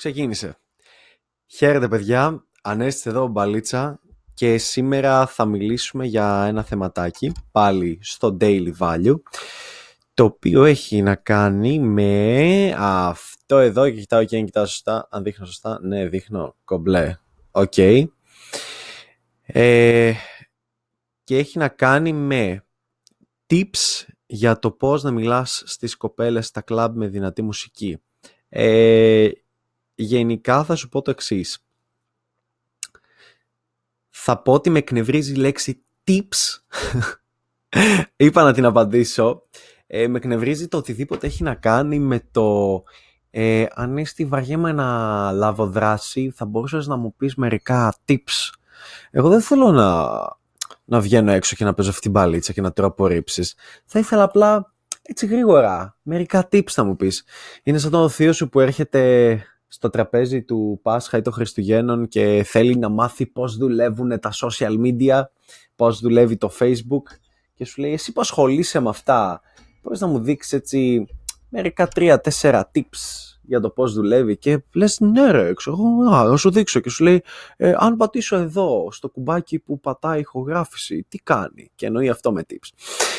ξεκίνησε. Χαίρετε παιδιά, Ανέστης εδώ Μπαλίτσα και σήμερα θα μιλήσουμε για ένα θεματάκι πάλι στο Daily Value το οποίο έχει να κάνει με αυτό εδώ και κοιτάω και αν κοιτάω σωστά, αν δείχνω σωστά, ναι δείχνω κομπλέ, οκ. Ε, και έχει να κάνει με tips για το πώς να μιλάς στις κοπέλες στα κλαμπ με δυνατή μουσική. Ε, γενικά θα σου πω το εξής. Θα πω ότι με εκνευρίζει η λέξη tips. Είπα να την απαντήσω. Ε, με εκνευρίζει το οτιδήποτε έχει να κάνει με το ε, αν είσαι βαριέμαι να λάβω δράση θα μπορούσες να μου πεις μερικά tips. Εγώ δεν θέλω να, να βγαίνω έξω και να παίζω αυτή την μπαλίτσα και να τρώω απορρίψεις. Θα ήθελα απλά έτσι γρήγορα μερικά tips θα μου πεις. Είναι σαν τον θείο σου που έρχεται στο τραπέζι του Πάσχα ή των Χριστουγέννων και θέλει να μάθει πώς δουλεύουν τα social media, πώς δουλεύει το Facebook και σου λέει εσύ που ασχολείσαι με αυτά, πώς να μου δείξεις έτσι μερικά τρία-τέσσερα tips για το πώς δουλεύει και λες ναι ρε, ξέρω, να σου δείξω και σου λέει ε, αν πατήσω εδώ στο κουμπάκι που πατάει ηχογράφηση, τι κάνει και εννοεί αυτό με tips.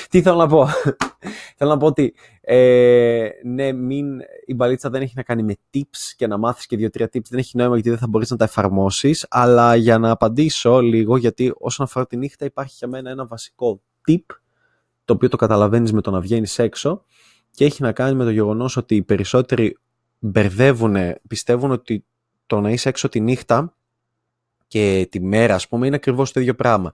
Τι θέλω να πω; θέλω να πω ότι ε, ναι, μην, η μπαλίτσα δεν έχει να κάνει με tips και να μάθεις και δύο-τρία tips, δεν έχει νόημα γιατί δεν θα μπορείς να τα εφαρμόσεις, αλλά για να απαντήσω λίγο, γιατί όσον αφορά τη νύχτα υπάρχει για μένα ένα βασικό tip, το οποίο το καταλαβαίνεις με το να βγαίνεις έξω και έχει να κάνει με το γεγονός ότι οι περισσότεροι μπερδεύουν, πιστεύουν ότι το να είσαι έξω τη νύχτα και τη μέρα, ας πούμε, είναι ακριβώς το ίδιο πράγμα.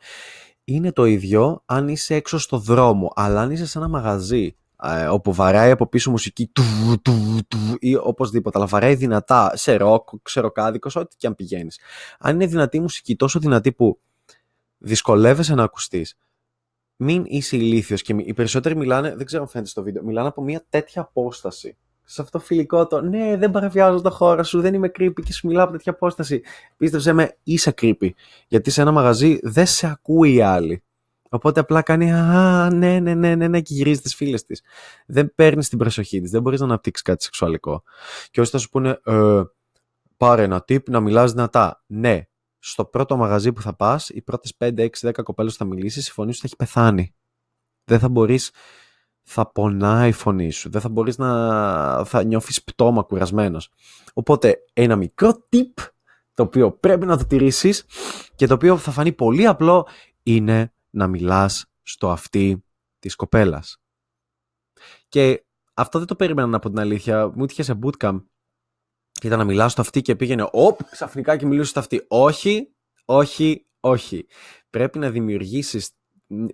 Είναι το ίδιο αν είσαι έξω στο δρόμο, αλλά αν είσαι σε ένα μαγαζί ε, όπου βαράει από πίσω μουσική του, του, του, ή οπωσδήποτε, αλλά βαράει δυνατά σε ροκ, ξεροκάδικος, ό,τι και αν πηγαίνεις. Αν είναι δυνατή μουσική, τόσο δυνατή που δυσκολεύεσαι να ακουστείς, μην είσαι ηλίθιος και οι περισσότεροι μιλάνε, δεν ξέρω αν φαίνεται στο βίντεο, μιλάνε από μια τέτοια απόσταση σε αυτό φιλικό το ναι, δεν παραβιάζω το χώρο σου, δεν είμαι creepy και σου μιλάω από τέτοια απόσταση. Πίστεψε με, είσαι creepy. Γιατί σε ένα μαγαζί δεν σε ακούει η άλλη. Οπότε απλά κάνει Α, ναι, ναι, ναι, ναι, ναι, και γυρίζει τις φίλες της. Δεν παίρνεις την προσοχή της. Δεν μπορείς να αναπτύξεις κάτι σεξουαλικό. Και όσοι θα σου πούνε, ε, πάρε ένα tip να μιλάς δυνατά. Ναι, στο πρώτο μαγαζί που θα πας, οι πρώτες 5, 6, 10 κοπέλες που θα μιλήσεις, η φωνή σου θα έχει πεθάνει. Δεν θα μπορείς θα πονάει η φωνή σου. Δεν θα μπορείς να θα νιώθεις πτώμα κουρασμένος. Οπότε ένα μικρό tip το οποίο πρέπει να το τηρήσεις και το οποίο θα φανεί πολύ απλό είναι να μιλάς στο αυτί της κοπέλας. Και αυτό δεν το περίμενα από την αλήθεια. Μου έτυχε σε bootcamp και ήταν να μιλάς στο αυτί και πήγαινε όπ, ξαφνικά και μιλούσε στο αυτί. Όχι, όχι, όχι. Πρέπει να δημιουργήσεις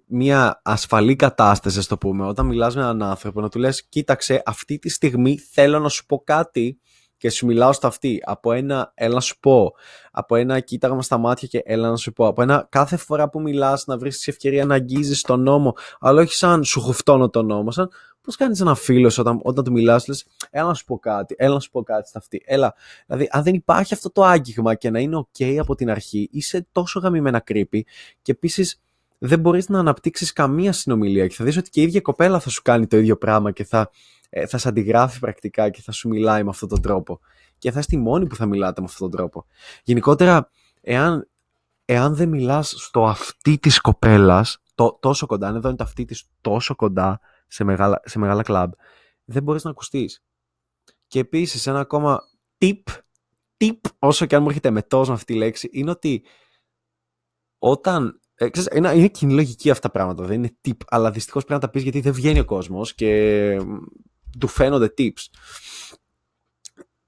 μια ασφαλή κατάσταση, ας το πούμε, όταν μιλάς με έναν άνθρωπο, να του λες, κοίταξε, αυτή τη στιγμή θέλω να σου πω κάτι και σου μιλάω στο αυτή. Από ένα έλα να σου πω, από ένα κοίταγμα στα μάτια και έλα να σου πω, από ένα κάθε φορά που μιλάς να βρεις ευκαιρία να αγγίζεις τον νόμο, αλλά όχι σαν σου χουφτώνω τον νόμο, σαν πώς κάνεις ένα φίλο όταν, όταν του μιλάς, λες, έλα να σου πω κάτι, έλα να σου πω κάτι στα αυτή, έλα. Δηλαδή, αν δεν υπάρχει αυτό το άγγιγμα και να είναι ok από την αρχή, είσαι τόσο γαμημένα creepy και επίσης δεν μπορείς να αναπτύξεις καμία συνομιλία και θα δεις ότι και η ίδια κοπέλα θα σου κάνει το ίδιο πράγμα και θα, ε, θα σε αντιγράφει πρακτικά και θα σου μιλάει με αυτόν τον τρόπο. Και θα είστε οι μόνοι που θα μιλάτε με αυτόν τον τρόπο. Γενικότερα, εάν, εάν δεν μιλάς στο αυτί της κοπέλας, το, τόσο κοντά, αν εδώ είναι το αυτί της τόσο κοντά σε μεγάλα, σε μεγάλα κλαμπ, δεν μπορείς να ακουστείς. Και επίσης ένα ακόμα tip, tip όσο και αν μου έρχεται με τόσο αυτή τη λέξη, είναι ότι όταν ε, ξέρεις, είναι, είναι κοινή λογική αυτά τα πράγματα, δεν είναι tip, αλλά δυστυχώς πρέπει να τα πεις γιατί δεν βγαίνει ο κόσμος και του φαίνονται tips.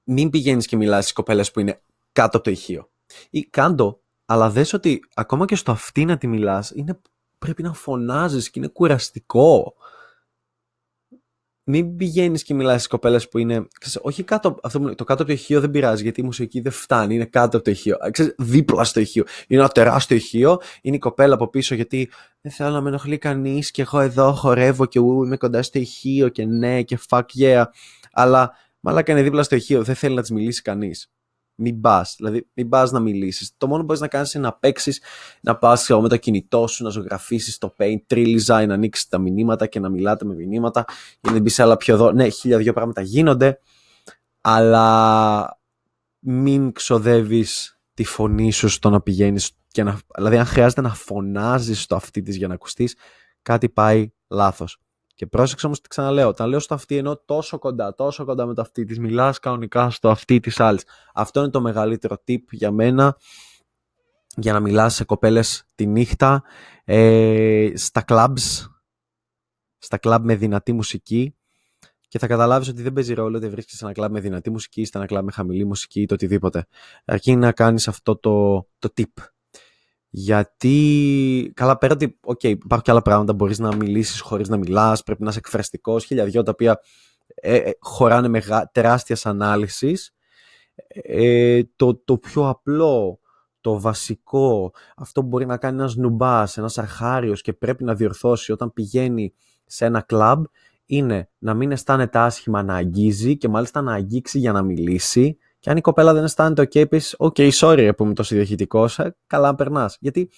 Μην πηγαίνεις και μιλάς στις κοπέλες που είναι κάτω από το ηχείο. Ή κάντο, αλλά δες ότι ακόμα και στο αυτή να τη μιλάς, πρέπει να φωνάζεις και είναι κουραστικό μην πηγαίνεις και μιλάς στις κοπέλες που είναι. Ξέρεις, όχι κάτω, αυτό, το κάτω από το ηχείο δεν πειράζει γιατί η μουσική δεν φτάνει, είναι κάτω από το ηχείο. Ξέρεις, δίπλα στο ηχείο. Είναι ένα τεράστιο ηχείο, είναι η κοπέλα από πίσω γιατί δεν θέλω να με ενοχλεί κανείς και εγώ εδώ χορεύω και ου, είμαι κοντά στο ηχείο και ναι και fuck yeah. Αλλά μαλάκα είναι δίπλα στο ηχείο, δεν θέλει να της μιλήσει κανείς μην πας. Δηλαδή, μην πας να μιλήσεις. Το μόνο που μπορείς να κάνεις είναι να παίξεις, να πας με το κινητό σου, να ζωγραφίσεις το paint, τρίλιζα, να ανοίξεις τα μηνύματα και να μιλάτε με μηνύματα. Ή να μπεις σε άλλα πιο εδώ. Ναι, χίλια δυο πράγματα γίνονται. Αλλά μην ξοδεύεις τη φωνή σου στο να πηγαίνεις και να, δηλαδή αν χρειάζεται να φωνάζεις το αυτί της για να ακουστείς κάτι πάει λάθος. Και πρόσεξε όμως τι ξαναλέω, όταν λέω στο αυτί ενώ τόσο κοντά, τόσο κοντά με το αυτί της, μιλάς κανονικά στο αυτί της άλλης. Αυτό είναι το μεγαλύτερο tip για μένα για να μιλάς σε κοπέλες τη νύχτα, ε, στα clubs, στα club με δυνατή μουσική και θα καταλάβεις ότι δεν παίζει ρόλο ότι βρίσκεσαι σε ένα κλαμπ με δυνατή μουσική ή σε ένα κλαμπ με χαμηλή μουσική ή το οτιδήποτε. Αρκεί να κάνεις αυτό το, το tip. Γιατί, καλά πέρα ότι, OK, okay, υπάρχουν και άλλα πράγματα, μπορείς να μιλήσεις χωρίς να μιλάς, πρέπει να είσαι εκφραστικός, χίλια δυο τα οποία ε, ε, χωράνε μεγα, τεράστιας ανάλυσης. Ε, το, το πιο απλό, το βασικό, αυτό που μπορεί να κάνει ένας νουμπάς, ένας αρχάριος και πρέπει να διορθώσει όταν πηγαίνει σε ένα κλαμπ, είναι να μην αισθάνεται άσχημα να αγγίζει και μάλιστα να αγγίξει για να μιλήσει. Και αν η κοπέλα δεν αισθάνεται OK, πεις: OK, sorry που είμαι τόσο διαχειτικός, ε, καλά περνάς. Γιατί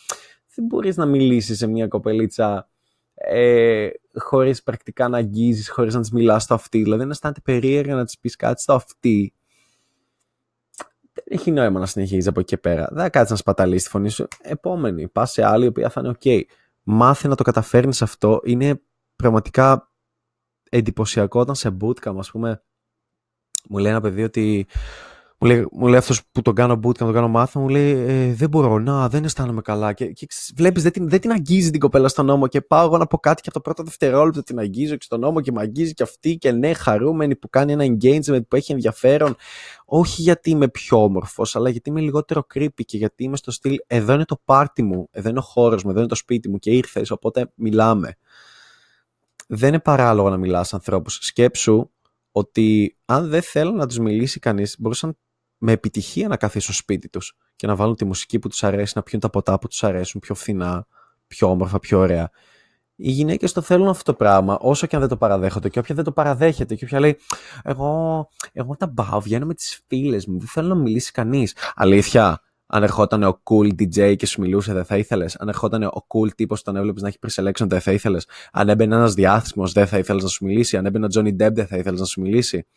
δεν μπορείς να μιλήσεις σε μια κοπελίτσα ε, χωρίς πρακτικά να αγγίζεις, χωρίς να της μιλάς στο αυτή. Δηλαδή, δεν αισθάνεται περίεργα να της πεις κάτι στο αυτή. Δεν έχει νόημα να συνεχίζεις από εκεί και πέρα. Δεν θα κάτσεις να σπαταλείς τη φωνή σου. Επόμενη, πας σε άλλη, η οποία θα είναι OK. Μάθε να το καταφέρνεις αυτό. Είναι πραγματικά εντυπωσιακό όταν σε bootcamp, ας πούμε, μου λέει ένα παιδί ότι μου λέει, μου λέει αυτός που τον κάνω bootcamp, τον κάνω μάθημα, μου λέει ε, δεν μπορώ, να, δεν αισθάνομαι καλά και, και βλέπεις δεν την, δεν την αγγίζει την κοπέλα στον νόμο και πάω εγώ να πω κάτι και από το πρώτο δευτερόλεπτο την αγγίζω και στον νόμο και με αγγίζει και αυτή και ναι χαρούμενη που κάνει ένα engagement που έχει ενδιαφέρον. Όχι γιατί είμαι πιο όμορφος, αλλά γιατί είμαι λιγότερο creepy και γιατί είμαι στο στυλ εδώ είναι το πάρτι μου, εδώ είναι ο χώρος μου, εδώ είναι το σπίτι μου και ήρθες οπότε μιλάμε δεν είναι παράλογο να μιλάς σε ανθρώπους. Σκέψου ότι αν δεν θέλουν να τους μιλήσει κανείς, μπορούσαν με επιτυχία να καθίσουν στο σπίτι τους και να βάλουν τη μουσική που τους αρέσει, να πιούν τα ποτά που τους αρέσουν πιο φθηνά, πιο όμορφα, πιο ωραία. Οι γυναίκες το θέλουν αυτό το πράγμα, όσο και αν δεν το παραδέχονται. Και όποια δεν το παραδέχεται, και όποια λέει, Εγώ, εγώ τα μπάω, βγαίνω με τις φίλες μου, δεν θέλω να μιλήσει κανείς. Αλήθεια, αν ερχόταν ο cool DJ και σου μιλούσε, δεν θα ήθελες. Αν ερχόταν ο cool τύπος που τον έβλεπες να έχει pre-selection, δεν θα ήθελες. Αν έμπαινε ένας διάθυμος, δεν θα ήθελες να σου μιλήσει. Αν έμπαινε ο Johnny Depp, δεν θα ήθελες να σου μιλήσει.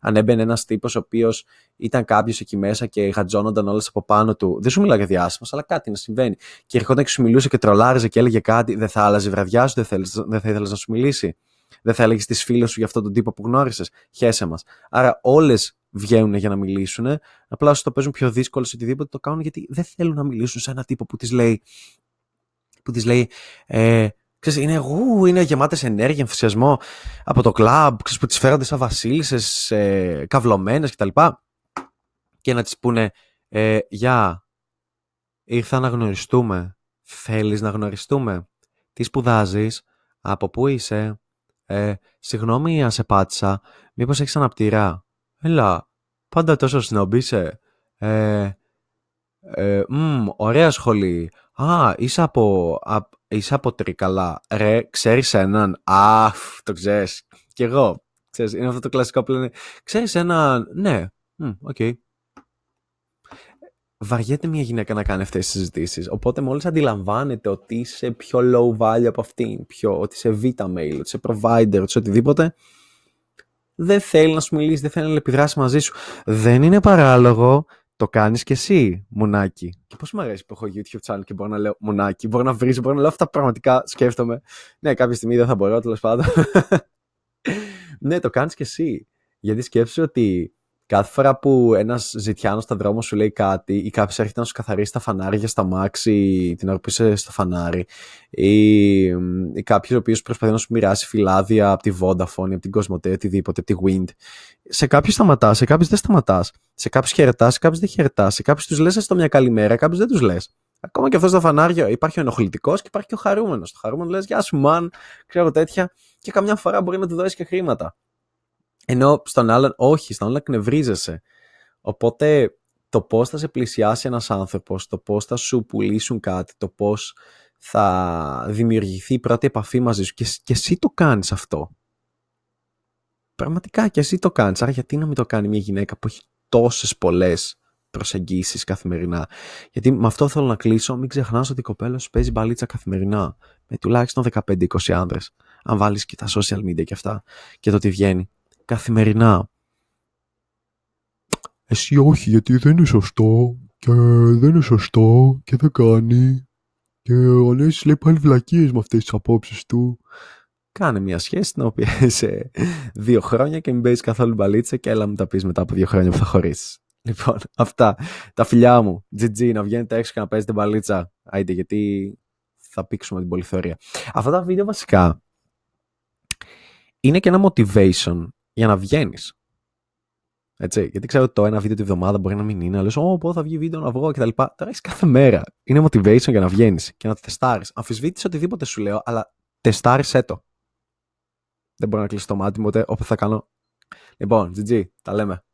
Αν έμπαινε ένας τύπος ο οποίος ήταν κάποιος εκεί μέσα και γατζώνονταν όλες από πάνω του. Δεν σου μιλάω για διάσημο, αλλά κάτι να συμβαίνει. Και ερχόταν και σου μιλούσε και τρολάριζε και έλεγε κάτι, δεν θα άλλαζε η βραδιά σου, δεν θα ήθελες να σου μιλήσει. Δεν θα έλεγες στι φίλες σου για αυτόν τον τύπο που γνώρισες. Χέσε μας. Άρα όλες βγαίνουν για να μιλήσουν. Απλά όσο το παίζουν πιο δύσκολο σε οτιδήποτε το κάνουν γιατί δεν θέλουν να μιλήσουν σε ένα τύπο που της λέει. Που της λέει ε, ξέρεις, είναι, εγώ, είναι γεμάτες ενέργεια, ενθουσιασμό από το κλαμπ, ξέρεις, που τις φέρονται σαν βασίλισσες, ε, καυλωμένες κτλ. Και να τις πούνε, ε, «Γεια, ήρθα να γνωριστούμε, θέλεις να γνωριστούμε, τι σπουδάζεις, από πού είσαι, ε, συγγνώμη αν σε πάτησα, μήπως έχεις αναπτυρά, Έλα, πάντα τόσο σνόμπ είσαι. Ε, ε, μ, ωραία σχολή. Α, είσαι από, α, είσαι από Τρίκαλα. Ρε, ξέρεις έναν. Α, το ξέρεις. Κι εγώ. Ξέρεις, είναι αυτό το κλασικό που λένε. Ξέρεις έναν. Ναι, OK. Okay. Βαριέται μια γυναίκα να κάνει αυτές τις συζητήσεις. Οπότε μόλις αντιλαμβάνεται ότι είσαι πιο low value από αυτήν, πιο, ότι είσαι beta male, ότι είσαι provider, ότι είσαι οτιδήποτε, δεν θέλει να σου μιλήσει, δεν θέλει να επιδράσει μαζί σου. Δεν είναι παράλογο, το κάνεις κι εσύ, μουνάκι. Και πώς μου αρέσει που έχω YouTube channel και μπορώ να λέω μουνάκι, μπορώ να βρίζω, μπορώ να λέω αυτά πραγματικά σκέφτομαι. Ναι, κάποια στιγμή δεν θα μπορώ, τέλος πάντων. ναι, το κάνεις κι εσύ. Γιατί σκέψου ότι κάθε φορά που ένας ζητιάνος στα δρόμο σου λέει κάτι ή κάποιος έρχεται να σου καθαρίσει τα φανάρια στα μάξι την ώρα που είσαι στο φανάρι ή, ή κάποιος ο οποίος προσπαθεί να σου μοιράσει φυλάδια από τη Vodafone, από την Cosmote, οτιδήποτε, από τη Wind. Σε κάποιους σταματάς, σε κάποιους δεν σταματάς. Σε κάποιους χαιρετάς, σε κάποιους δεν χαιρετάς. Σε κάποιους τους λες στο μια καλημέρα, κάποιους δεν τους λες. Ακόμα και αυτός στο φανάριο υπάρχει ο ενοχλητικός και υπάρχει και ο χαρούμενος. Το χαρούμενο λες, Γεια σου, man, ξέρω τέτοια. Και καμιά φορά μπορεί να του δώσεις και χρήματα. Ενώ στον άλλον, όχι, στον άλλον εκνευρίζεσαι. Οπότε το πώς θα σε πλησιάσει ένας άνθρωπος, το πώς θα σου πουλήσουν κάτι, το πώς θα δημιουργηθεί η πρώτη επαφή μαζί σου και, και εσύ το κάνεις αυτό. Πραγματικά και εσύ το κάνεις. Άρα γιατί να μην το κάνει μια γυναίκα που έχει τόσες πολλές προσεγγίσεις καθημερινά; Γιατί με αυτό θέλω να κλείσω, μην ξεχνάς ότι η κοπέλα σου παίζει μπαλίτσα καθημερινά. Με τουλάχιστον 15-20 άνδρες. Αν βάλεις και τα social media και αυτά και το τι βγαίνει καθημερινά. Εσύ όχι, γιατί δεν είναι σωστό και δεν είναι σωστό και δεν κάνει. Και ο Ανέσης λέει πάλι βλακίες με αυτές τις απόψεις του. Κάνε μια σχέση την οποία σε δύο χρόνια και μην παίζεις καθόλου μπαλίτσα και έλα μου τα πεις μετά από δύο χρόνια που θα χωρίσεις. Λοιπόν, αυτά. Τα φιλιά μου. GG, να βγαίνετε έξω και να παίζετε μπαλίτσα. Άιντε, γιατί θα πήξουμε την πολυθωρία. Αυτά τα βίντεο βασικά είναι και ένα motivation για να βγαίνεις. Έτσι, γιατί ξέρω ότι το ένα βίντεο τη βδομάδα μπορεί να μην είναι, αλλά Ω, πω θα βγει βίντεο να βγω κτλ. Τώρα έχει κάθε μέρα. Είναι motivation για να βγαίνεις και να το τεστάρεις. Αμφισβήτησες οτιδήποτε σου λέω, αλλά τεστάρισέ το. Δεν μπορώ να κλείσει το μάτι μου, οπότε όπου θα κάνω. Λοιπόν, GG, τα λέμε.